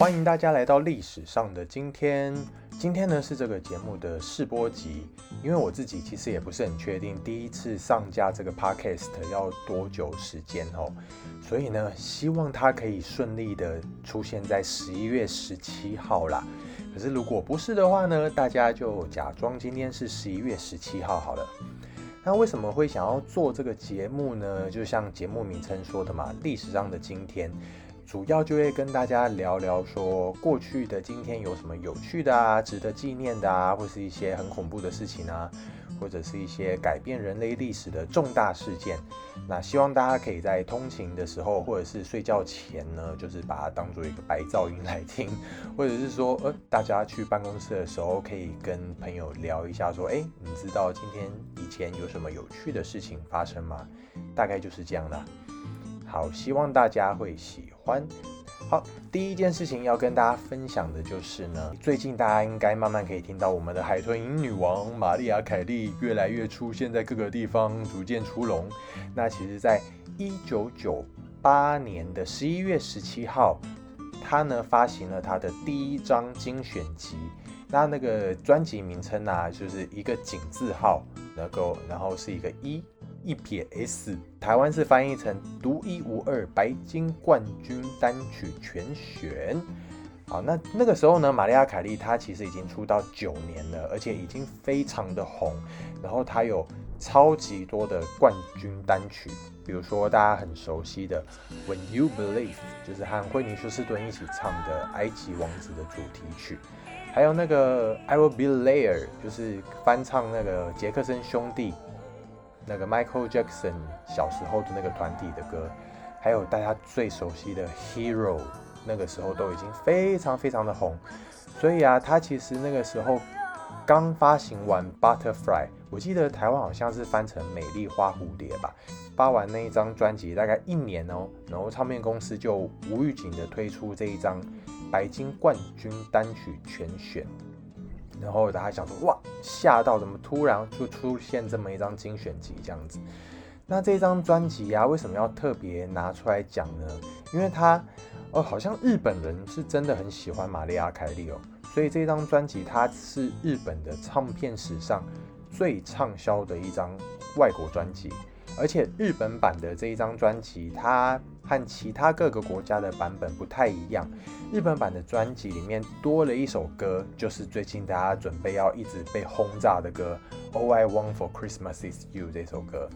欢迎大家来到历史上的今天。今天呢是这个节目的试播集，因为我自己其实也不是很确定第一次上架这个 podcast 要多久时间哦，所以呢希望它可以顺利的出现在十一月十七号啦。可是如果不是的话呢，大家就假装今天是十一月十七号好了。那为什么会想要做这个节目呢？就像节目名称说的嘛，历史上的今天。主要就会跟大家聊聊说，过去的今天有什么有趣的啊，值得纪念的啊，或是一些很恐怖的事情啊，或者是一些改变人类历史的重大事件。那希望大家可以在通勤的时候，或者是睡觉前呢，就是把它当做一个白噪音来听，或者是说，呃，大家去办公室的时候，可以跟朋友聊一下，说，哎，你知道今天以前有什么有趣的事情发生吗？大概就是这样的。好，希望大家会喜欢。好，第一件事情要跟大家分享的就是呢，最近大家应该慢慢可以听到我们的海豚音女王玛丽亚凯莉越来越出现在各个地方，逐渐出笼。那其实，在一九九八年的十一月十七号，她呢发行了她的第一张精选集。那那个专辑名称呢，就是一个井字号，能够，然后是一个一。一撇 S，台湾是翻译成独一无二白金冠军单曲全选。好，那那个时候呢，玛丽亚凯莉她其实已经出道九年了，而且已经非常的红。然后她有超级多的冠军单曲，比如说大家很熟悉的 When You Believe，就是和惠妮休斯顿一起唱的《埃及王子》的主题曲，还有那个 I Will Be There，就是翻唱那个杰克森兄弟。那个 Michael Jackson 小时候的那个团体的歌，还有大家最熟悉的 Hero，那个时候都已经非常非常的红。所以啊，他其实那个时候刚发行完 Butterfly，我记得台湾好像是翻成美丽花蝴蝶吧。发完那一张专辑大概一年哦，然后唱片公司就无预警的推出这一张白金冠军单曲全选。然后大家想说，哇，吓到怎么突然就出现这么一张精选集这样子？那这张专辑啊，为什么要特别拿出来讲呢？因为它，哦，好像日本人是真的很喜欢玛丽亚凯莉哦，所以这张专辑它是日本的唱片史上最畅销的一张外国专辑。而且日本版的这一张专辑，它和其他各个国家的版本不太一样。日本版的专辑里面多了一首歌，就是最近大家准备要一直被轰炸的歌《All I Want for Christmas Is You》这首歌。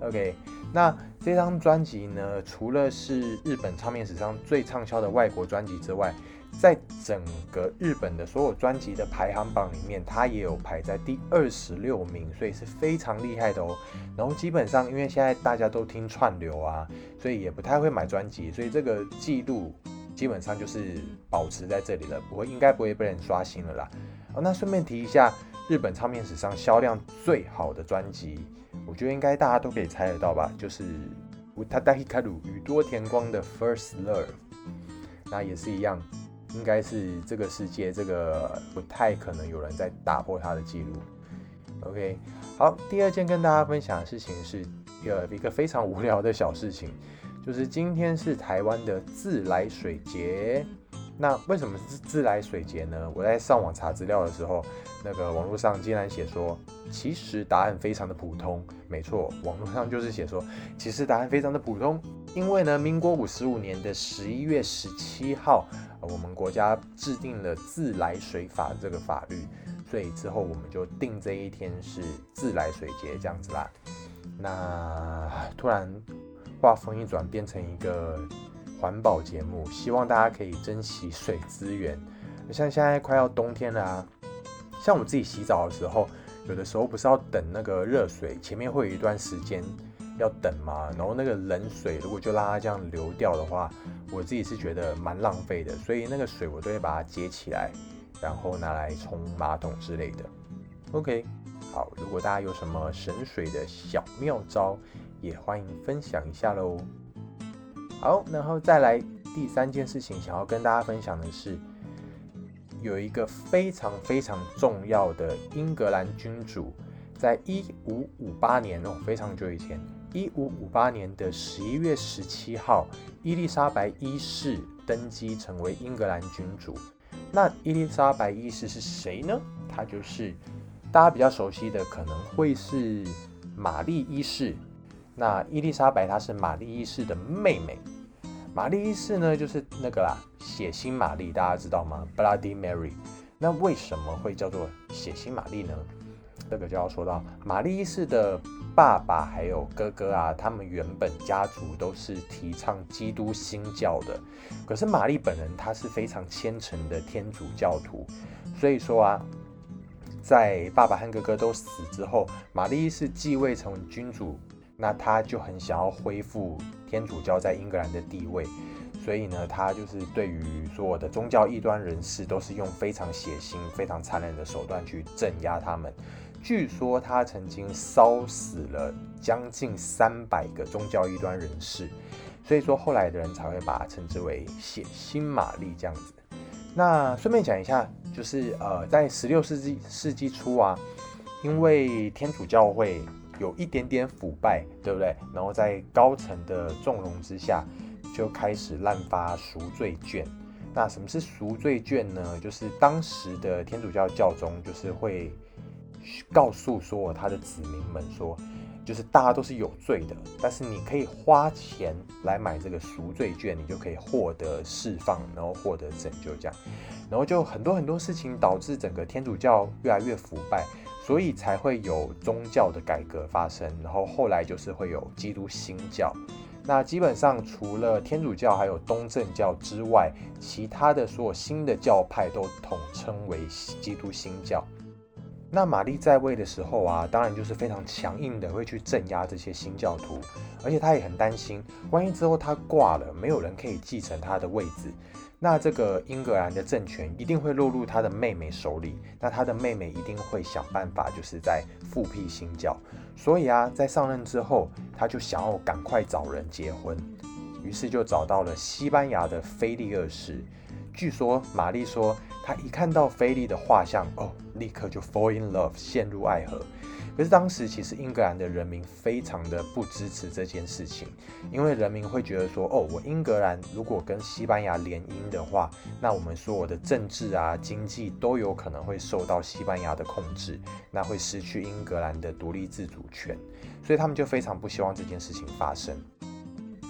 OK，那这张专辑呢，除了是日本唱片史上最畅销的外国专辑之外，在整个日本的所有专辑的排行榜里面，它也有排在第二十六名，所以是非常厉害的哦。然后基本上，因为现在大家都听串流啊，所以也不太会买专辑，所以这个记录基本上就是保持在这里了，不会应该不会被人刷新了啦。哦，那顺便提一下，日本唱片史上销量最好的专辑，我觉得应该大家都可以猜得到吧，就是乌塔达希卡鲁宇多田光的《First Love》，那也是一样。应该是这个世界，这个不太可能有人在打破它的记录。OK，好，第二件跟大家分享的事情是呃一个非常无聊的小事情，就是今天是台湾的自来水节。那为什么是自来水节呢？我在上网查资料的时候，那个网络上竟然写说，其实答案非常的普通。没错，网络上就是写说，其实答案非常的普通，因为呢，民国五十五年的十一月十七号。我们国家制定了自来水法这个法律，所以之后我们就定这一天是自来水节这样子啦。那突然话锋一转，变成一个环保节目，希望大家可以珍惜水资源。像现在快要冬天了啊，像我自己洗澡的时候，有的时候不是要等那个热水，前面会有一段时间。要等嘛，然后那个冷水如果就让它这样流掉的话，我自己是觉得蛮浪费的，所以那个水我都会把它接起来，然后拿来冲马桶之类的。OK，好，如果大家有什么省水的小妙招，也欢迎分享一下喽。好，然后再来第三件事情，想要跟大家分享的是，有一个非常非常重要的英格兰君主，在一五五八年哦，非常久以前。一五五八年的十一月十七号，伊丽莎白一世登基成为英格兰君主。那伊丽莎白一世是谁呢？她就是大家比较熟悉的，可能会是玛丽一世。那伊丽莎白她是玛丽一世的妹妹。玛丽一世呢，就是那个啦，血腥玛丽，大家知道吗？Bloody Mary。那为什么会叫做血腥玛丽呢？这个就要说到玛丽一世的爸爸还有哥哥啊，他们原本家族都是提倡基督新教的。可是玛丽本人她是非常虔诚的天主教徒，所以说啊，在爸爸和哥哥都死之后，玛丽一世继位成为君主，那他就很想要恢复天主教在英格兰的地位。所以呢，他就是对于所有的宗教异端人士，都是用非常血腥、非常残忍的手段去镇压他们。据说他曾经烧死了将近三百个宗教异端人士，所以说后来的人才会把它称之为血腥玛丽这样子。那顺便讲一下，就是呃，在十六世纪世纪初啊，因为天主教会有一点点腐败，对不对？然后在高层的纵容之下。就开始滥发赎罪券。那什么是赎罪券呢？就是当时的天主教教宗就是会告诉说他的子民们说，就是大家都是有罪的，但是你可以花钱来买这个赎罪券，你就可以获得释放，然后获得拯救这样。然后就很多很多事情导致整个天主教越来越腐败，所以才会有宗教的改革发生。然后后来就是会有基督新教。那基本上除了天主教还有东正教之外，其他的所有新的教派都统称为基督新教。那玛丽在位的时候啊，当然就是非常强硬的，会去镇压这些新教徒，而且他也很担心，万一之后他挂了，没有人可以继承他的位置。那这个英格兰的政权一定会落入他的妹妹手里，那他的妹妹一定会想办法，就是在复辟新教。所以啊，在上任之后，他就想要赶快找人结婚，于是就找到了西班牙的菲利二世。据说玛丽说，他一看到菲利的画像，哦，立刻就 fall in love，陷入爱河。可是当时其实英格兰的人民非常的不支持这件事情，因为人民会觉得说，哦，我英格兰如果跟西班牙联姻的话，那我们所有的政治啊、经济都有可能会受到西班牙的控制，那会失去英格兰的独立自主权，所以他们就非常不希望这件事情发生。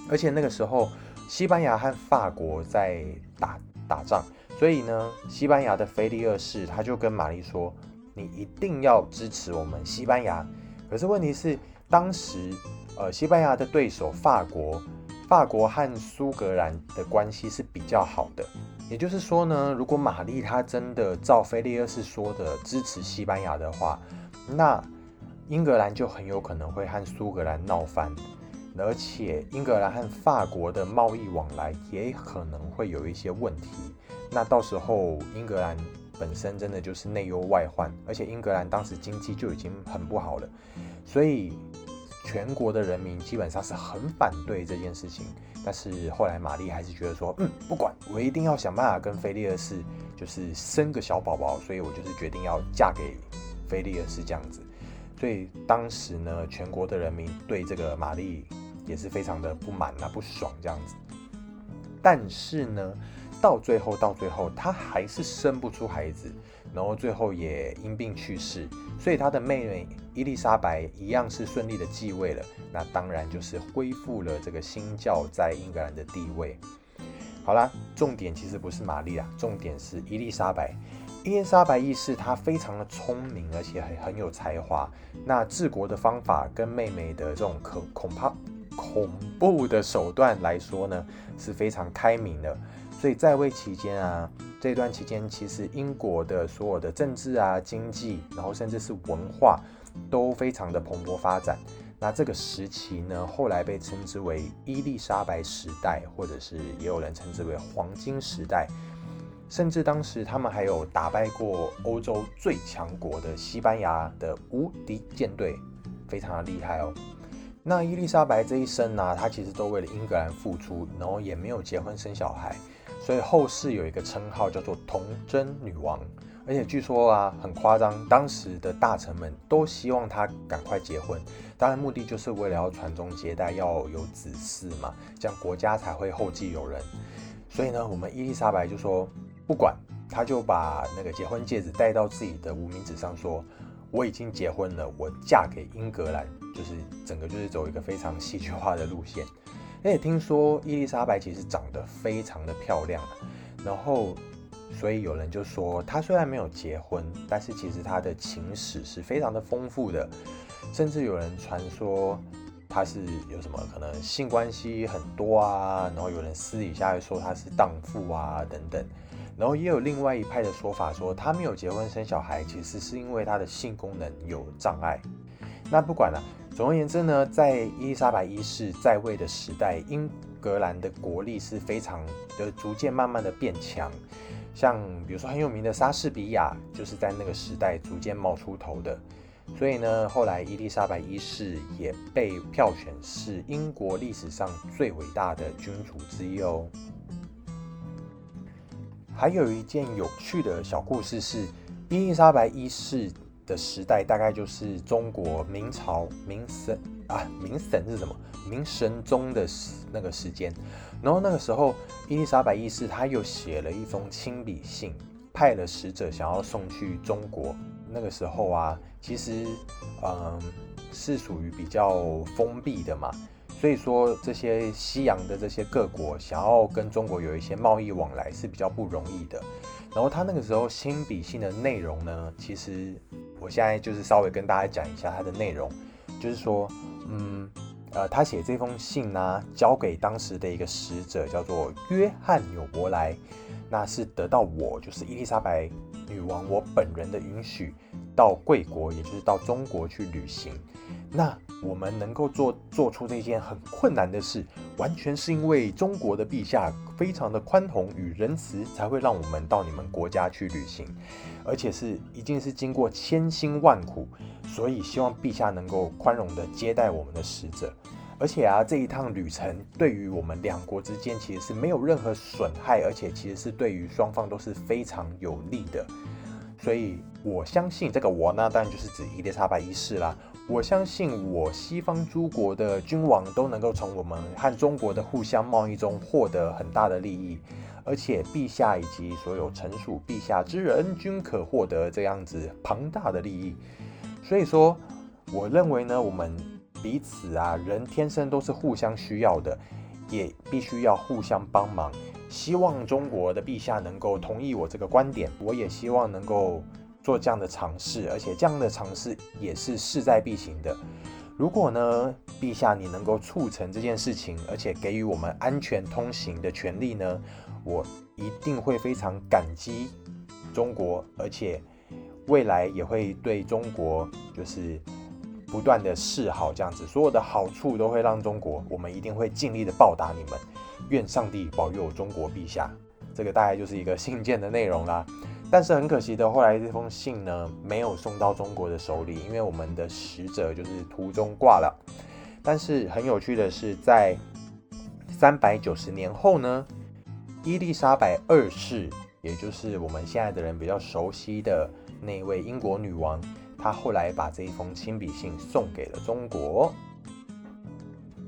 而且那个时候，西班牙和法国在打打仗，所以呢，西班牙的菲利二世他就跟玛丽说。你一定要支持我们西班牙，可是问题是，当时呃西班牙的对手法国，法国和苏格兰的关系是比较好的。也就是说呢，如果玛丽她真的照菲利二世说的支持西班牙的话，那英格兰就很有可能会和苏格兰闹翻，而且英格兰和法国的贸易往来也可能会有一些问题。那到时候英格兰。本身真的就是内忧外患，而且英格兰当时经济就已经很不好了，所以全国的人民基本上是很反对这件事情。但是后来玛丽还是觉得说，嗯，不管，我一定要想办法跟菲利尔斯就是生个小宝宝，所以我就是决定要嫁给菲利尔斯这样子。所以当时呢，全国的人民对这个玛丽也是非常的不满啊，不爽这样子。但是呢。到最后，到最后，他还是生不出孩子，然后最后也因病去世，所以他的妹妹伊丽莎白一样是顺利的继位了。那当然就是恢复了这个新教在英格兰的地位。好啦，重点其实不是玛丽啊，重点是伊丽莎白。伊丽莎白一世她非常的聪明，而且很很有才华。那治国的方法跟妹妹的这种可恐怕恐怖的手段来说呢，是非常开明的。所以在位期间啊，这段期间其实英国的所有的政治啊、经济，然后甚至是文化，都非常的蓬勃发展。那这个时期呢，后来被称之为伊丽莎白时代，或者是也有人称之为黄金时代。甚至当时他们还有打败过欧洲最强国的西班牙的无敌舰队，非常的厉害哦。那伊丽莎白这一生呢，她其实都为了英格兰付出，然后也没有结婚生小孩。所以后世有一个称号叫做童贞女王，而且据说啊很夸张，当时的大臣们都希望她赶快结婚，当然目的就是为了要传宗接代，要有子嗣嘛，这样国家才会后继有人。所以呢，我们伊丽莎白就说不管，她就把那个结婚戒指戴到自己的无名指上，说我已经结婚了，我嫁给英格兰，就是整个就是走一个非常戏剧化的路线。而且听说伊丽莎白其实长得非常的漂亮，然后所以有人就说她虽然没有结婚，但是其实她的情史是非常的丰富的，甚至有人传说。她是有什么可能性关系很多啊？然后有人私底下说她是荡妇啊等等，然后也有另外一派的说法说他没有结婚生小孩，其实是因为他的性功能有障碍。那不管了，总而言之呢，在伊丽莎白一世在位的时代，英格兰的国力是非常的逐渐慢慢的变强。像比如说很有名的莎士比亚，就是在那个时代逐渐冒出头的。所以呢，后来伊丽莎白一世也被票选是英国历史上最伟大的君主之一哦。还有一件有趣的小故事是，伊丽莎白一世的时代大概就是中国明朝明神啊，明神是什么？明神宗的时那个时间。然后那个时候，伊丽莎白一世他又写了一封亲笔信，派了使者想要送去中国。那个时候啊，其实，嗯，是属于比较封闭的嘛，所以说这些西洋的这些各国想要跟中国有一些贸易往来是比较不容易的。然后他那个时候亲笔信的内容呢，其实我现在就是稍微跟大家讲一下它的内容，就是说，嗯，呃，他写这封信呢，交给当时的一个使者叫做约翰纽伯莱，那是得到我就是伊丽莎白。女王，我本人的允许到贵国，也就是到中国去旅行。那我们能够做做出这件很困难的事，完全是因为中国的陛下非常的宽宏与仁慈，才会让我们到你们国家去旅行，而且是已经是经过千辛万苦，所以希望陛下能够宽容的接待我们的使者。而且啊，这一趟旅程对于我们两国之间其实是没有任何损害，而且其实是对于双方都是非常有利的。所以我相信这个我呢，当然就是指伊丽莎白一世啦。我相信我西方诸国的君王都能够从我们和中国的互相贸易中获得很大的利益，而且陛下以及所有臣属陛下之人均可获得这样子庞大的利益。所以说，我认为呢，我们。彼此啊，人天生都是互相需要的，也必须要互相帮忙。希望中国的陛下能够同意我这个观点，我也希望能够做这样的尝试，而且这样的尝试也是势在必行的。如果呢，陛下你能够促成这件事情，而且给予我们安全通行的权利呢，我一定会非常感激中国，而且未来也会对中国就是。不断的示好，这样子，所有的好处都会让中国，我们一定会尽力的报答你们。愿上帝保佑中国陛下。这个大概就是一个信件的内容啦。但是很可惜的，后来这封信呢没有送到中国的手里，因为我们的使者就是途中挂了。但是很有趣的是，在三百九十年后呢，伊丽莎白二世，也就是我们现在的人比较熟悉的那位英国女王。她后来把这一封亲笔信送给了中国。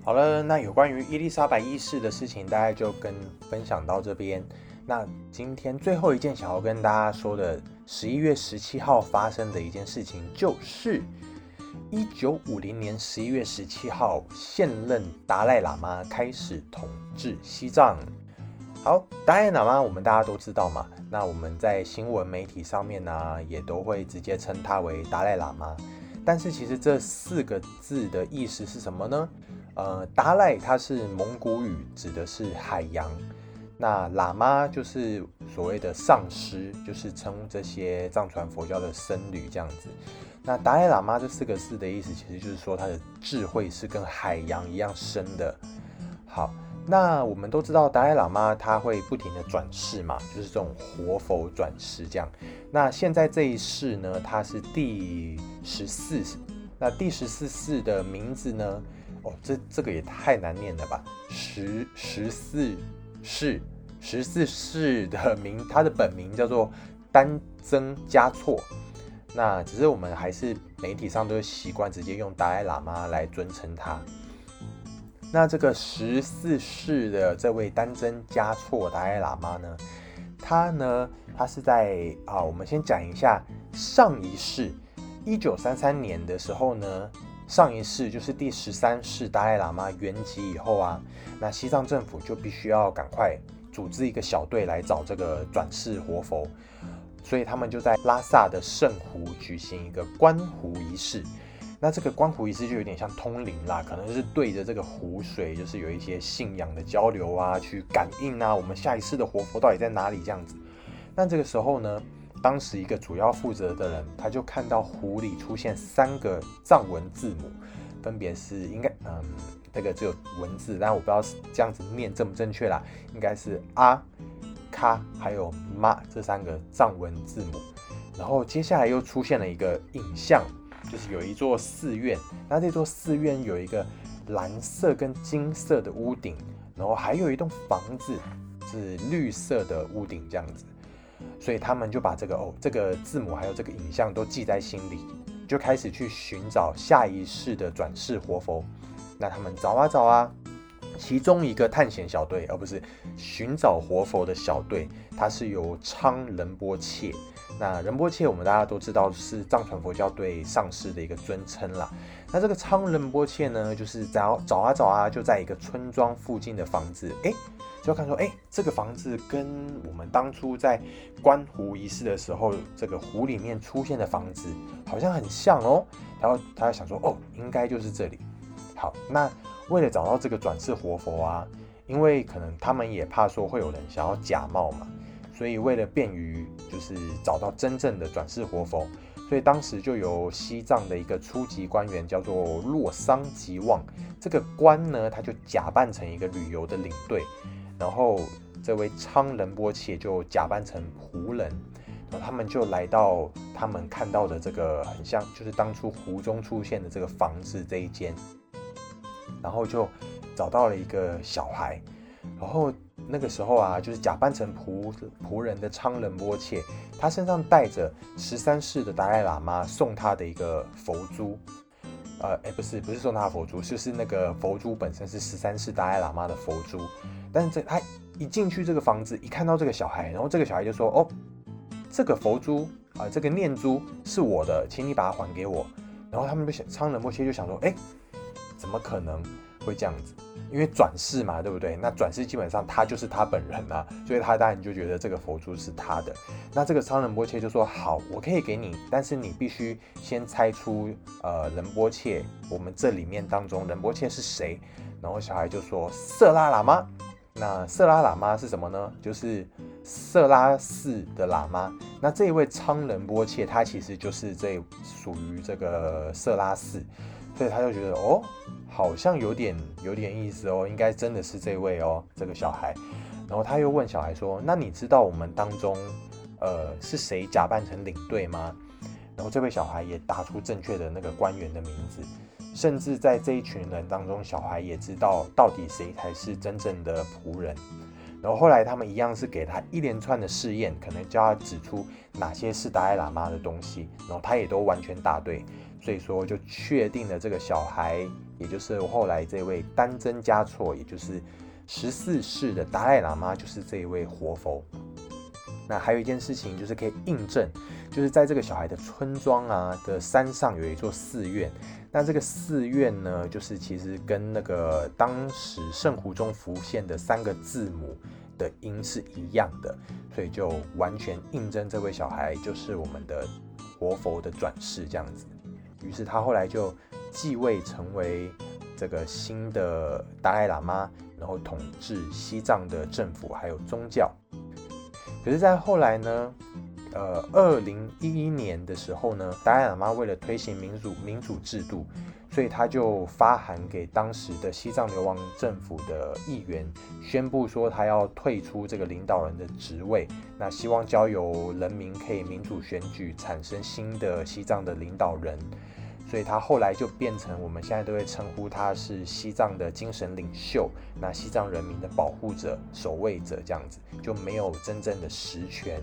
好了，那有关于伊丽莎白一世的事情，大概就跟分享到这边。那今天最后一件想要跟大家说的，十一月十七号发生的一件事情，就是一九五零年十一月十七号，现任达赖喇嘛开始统治西藏。好，达赖喇嘛我们大家都知道嘛。那我们在新闻媒体上面呢，也都会直接称他为达赖喇嘛。但是其实这四个字的意思是什么呢？呃，达赖它是蒙古语，指的是海洋。那喇嘛就是所谓的上师，就是称这些藏传佛教的僧侣这样子。那达赖喇嘛这四个字的意思，其实就是说他的智慧是跟海洋一样深的。好。那我们都知道达赖喇嘛他会不停的转世嘛，就是这种活佛转世这样。那现在这一世呢，他是第十四世。那第十四世的名字呢？哦，这这个也太难念了吧！十十四世，十四世的名，他的本名叫做丹增嘉措。那只是我们还是媒体上都习惯直接用达赖喇嘛来尊称他。那这个十四世的这位丹增嘉措达赖喇嘛呢，他呢，他是在啊，我们先讲一下上一世，一九三三年的时候呢，上一世就是第十三世达赖喇嘛圆寂以后啊，那西藏政府就必须要赶快组织一个小队来找这个转世活佛，所以他们就在拉萨的圣湖举行一个观湖仪式。那这个观湖仪式就有点像通灵啦，可能是对着这个湖水，就是有一些信仰的交流啊，去感应啊，我们下一世的活佛到底在哪里这样子。那这个时候呢，当时一个主要负责的人，他就看到湖里出现三个藏文字母，分别是应该，嗯，这个只有文字，但我不知道这样子念正不正确啦，应该是阿、卡还有妈这三个藏文字母。然后接下来又出现了一个影像。就是有一座寺院，那这座寺院有一个蓝色跟金色的屋顶，然后还有一栋房子是绿色的屋顶这样子，所以他们就把这个哦这个字母还有这个影像都记在心里，就开始去寻找下一世的转世活佛。那他们找啊找啊，其中一个探险小队，而不是寻找活佛的小队，它是由昌仁波切。那仁波切，我们大家都知道是藏传佛教对上师的一个尊称啦。那这个昌仁波切呢，就是找找啊找啊，就在一个村庄附近的房子，哎，就看说，哎，这个房子跟我们当初在观湖仪式的时候，这个湖里面出现的房子好像很像哦。然后他想说，哦，应该就是这里。好，那为了找到这个转世活佛啊，因为可能他们也怕说会有人想要假冒嘛。所以为了便于就是找到真正的转世活佛，所以当时就由西藏的一个初级官员叫做洛桑吉旺，这个官呢他就假扮成一个旅游的领队，然后这位昌仁波切就假扮成湖人，然后他们就来到他们看到的这个很像就是当初湖中出现的这个房子这一间，然后就找到了一个小孩，然后。那个时候啊，就是假扮成仆仆人的昌仁波切，他身上带着十三世的达赖喇嘛送他的一个佛珠，呃，哎，不是，不是送他的佛珠，就是那个佛珠本身是十三世达赖喇嘛的佛珠。但是这他一进去这个房子，一看到这个小孩，然后这个小孩就说：“哦，这个佛珠啊，这个念珠是我的，请你把它还给我。”然后他们就想，昌仁波切就想说：“哎，怎么可能会这样子？”因为转世嘛，对不对？那转世基本上他就是他本人啊，所以他当然就觉得这个佛珠是他的。那这个商人波切就说：“好，我可以给你，但是你必须先猜出，呃，仁波切，我们这里面当中仁波切是谁？”然后小孩就说：“色拉喇嘛。”那色拉喇嘛是什么呢？就是色拉寺的喇嘛。那这一位昌仁波切，他其实就是这属于这个色拉寺。所以他就觉得哦，好像有点有点意思哦，应该真的是这位哦，这个小孩。然后他又问小孩说：“那你知道我们当中，呃，是谁假扮成领队吗？”然后这位小孩也答出正确的那个官员的名字，甚至在这一群人当中，小孩也知道到底谁才是真正的仆人。然后后来他们一样是给他一连串的试验，可能叫他指出哪些是达赖喇嘛的东西，然后他也都完全答对。所以说，就确定了这个小孩，也就是后来这位丹增嘉措，也就是十四世的达赖喇嘛，就是这一位活佛。那还有一件事情，就是可以印证，就是在这个小孩的村庄啊的山上有一座寺院。那这个寺院呢，就是其实跟那个当时圣湖中浮现的三个字母的音是一样的，所以就完全印证这位小孩就是我们的活佛的转世这样子。于是他后来就继位成为这个新的达赖喇嘛，然后统治西藏的政府还有宗教。可是，在后来呢，呃，二零一一年的时候呢，达赖喇嘛为了推行民主民主制度，所以他就发函给当时的西藏流亡政府的议员，宣布说他要退出这个领导人的职位，那希望交由人民可以民主选举产生新的西藏的领导人。所以他后来就变成我们现在都会称呼他是西藏的精神领袖，那西藏人民的保护者、守卫者这样子，就没有真正的实权。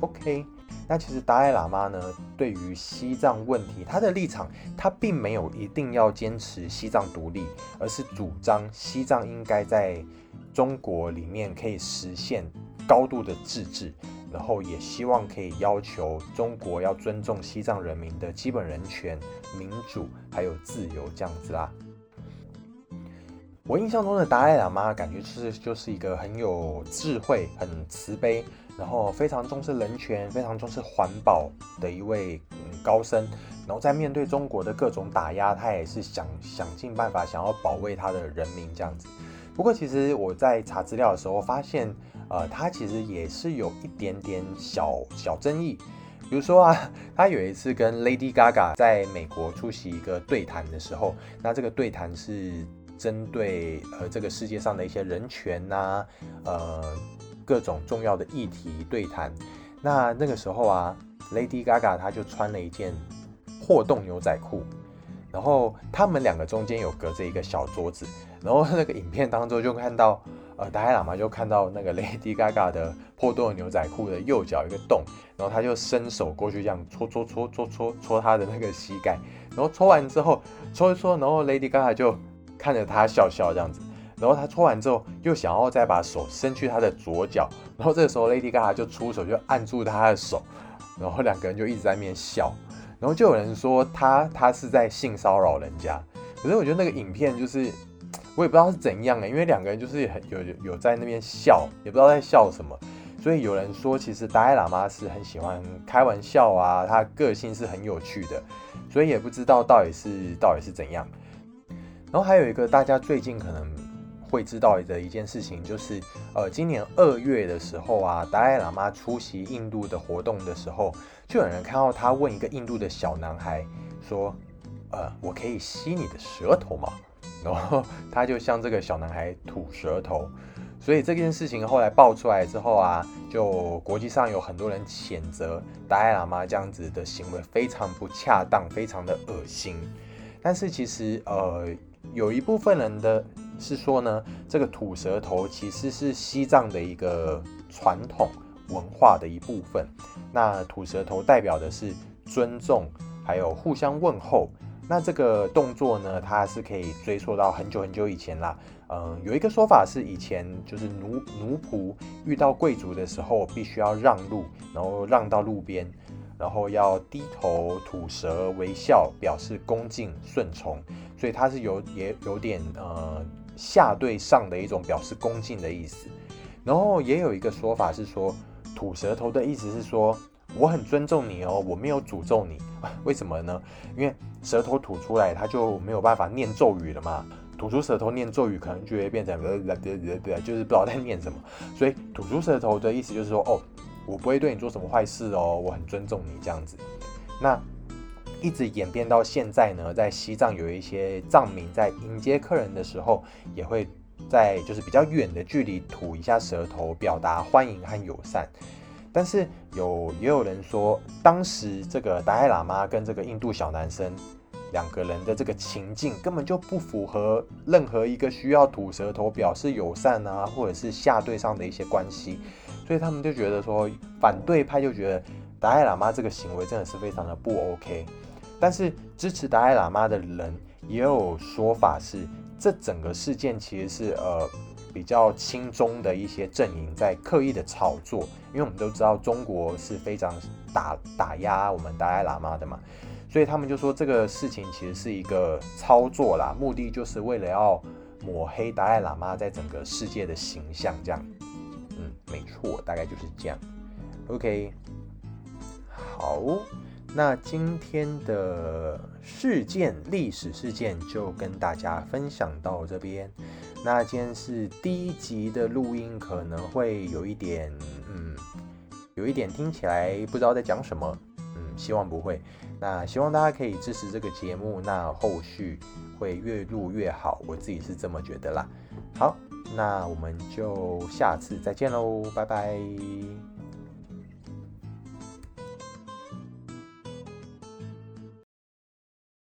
OK，那其实达赖喇嘛呢，对于西藏问题，他的立场，他并没有一定要坚持西藏独立，而是主张西藏应该在中国里面可以实现高度的自治，然后也希望可以要求中国要尊重西藏人民的基本人权、民主还有自由这样子啦。我印象中的达赖喇嘛，感觉是就是一个很有智慧、很慈悲，然后非常重视人权、非常重视环保的一位高僧。然后在面对中国的各种打压，他也是想想尽办法想要保卫他的人民这样子。不过其实我在查资料的时候发现，呃，他其实也是有一点点小小争议。比如说啊，他有一次跟 Lady Gaga 在美国出席一个对谈的时候，那这个对谈是。针对呃这个世界上的一些人权呐，呃各种重要的议题对谈，那那个时候啊，Lady Gaga 她就穿了一件破洞牛仔裤，然后他们两个中间有隔着一个小桌子，然后那个影片当中就看到呃达赖喇嘛就看到那个 Lady Gaga 的破洞牛仔裤的右脚一个洞，然后他就伸手过去这样搓搓搓搓搓搓他的那个膝盖，然后搓完之后搓一搓，然后 Lady Gaga 就。看着他笑笑这样子，然后他搓完之后，又想要再把手伸去他的左脚，然后这个时候 Lady Gaga 就出手就按住他的手，然后两个人就一直在面笑，然后就有人说他他是在性骚扰人家，可是我觉得那个影片就是我也不知道是怎样的，因为两个人就是很有有在那边笑，也不知道在笑什么，所以有人说其实达赖喇嘛是很喜欢开玩笑啊，他个性是很有趣的，所以也不知道到底是到底是怎样。然后还有一个大家最近可能会知道的一件事情，就是呃，今年二月的时候啊，达赖喇嘛出席印度的活动的时候，就有人看到他问一个印度的小男孩说：“呃，我可以吸你的舌头吗？” 然后他就向这个小男孩吐舌头。所以这件事情后来爆出来之后啊，就国际上有很多人谴责达赖喇嘛这样子的行为非常不恰当，非常的恶心。但是其实呃。有一部分人的是说呢，这个吐舌头其实是西藏的一个传统文化的一部分。那吐舌头代表的是尊重，还有互相问候。那这个动作呢，它是可以追溯到很久很久以前啦。嗯，有一个说法是以前就是奴奴仆遇到贵族的时候，必须要让路，然后让到路边。然后要低头吐舌微笑，表示恭敬顺从，所以它是有也有点呃下对上的一种表示恭敬的意思。然后也有一个说法是说，吐舌头的意思是说我很尊重你哦，我没有诅咒你。为什么呢？因为舌头吐出来，它就没有办法念咒语了嘛。吐出舌头念咒语，可能就会变成呃呃呃呃，就是不知道在念什么。所以吐出舌头的意思就是说哦。我不会对你做什么坏事哦，我很尊重你这样子。那一直演变到现在呢，在西藏有一些藏民在迎接客人的时候，也会在就是比较远的距离吐一下舌头，表达欢迎和友善。但是有也有人说，当时这个达赖喇嘛跟这个印度小男生两个人的这个情境根本就不符合任何一个需要吐舌头表示友善啊，或者是下对上的一些关系。所以他们就觉得说，反对派就觉得达赖喇嘛这个行为真的是非常的不 OK。但是支持达赖喇嘛的人也有说法是，这整个事件其实是呃比较轻中的一些阵营在刻意的炒作。因为我们都知道中国是非常打打压我们达赖喇嘛的嘛，所以他们就说这个事情其实是一个操作啦，目的就是为了要抹黑达赖喇嘛在整个世界的形象这样。嗯没错，大概就是这样。OK，好，那今天的事件历史事件就跟大家分享到这边。那今天是第一集的录音，可能会有一点，嗯，有一点听起来不知道在讲什么，嗯，希望不会。那希望大家可以支持这个节目，那后续会越录越好，我自己是这么觉得啦。好。那我们就下次再见喽，拜拜。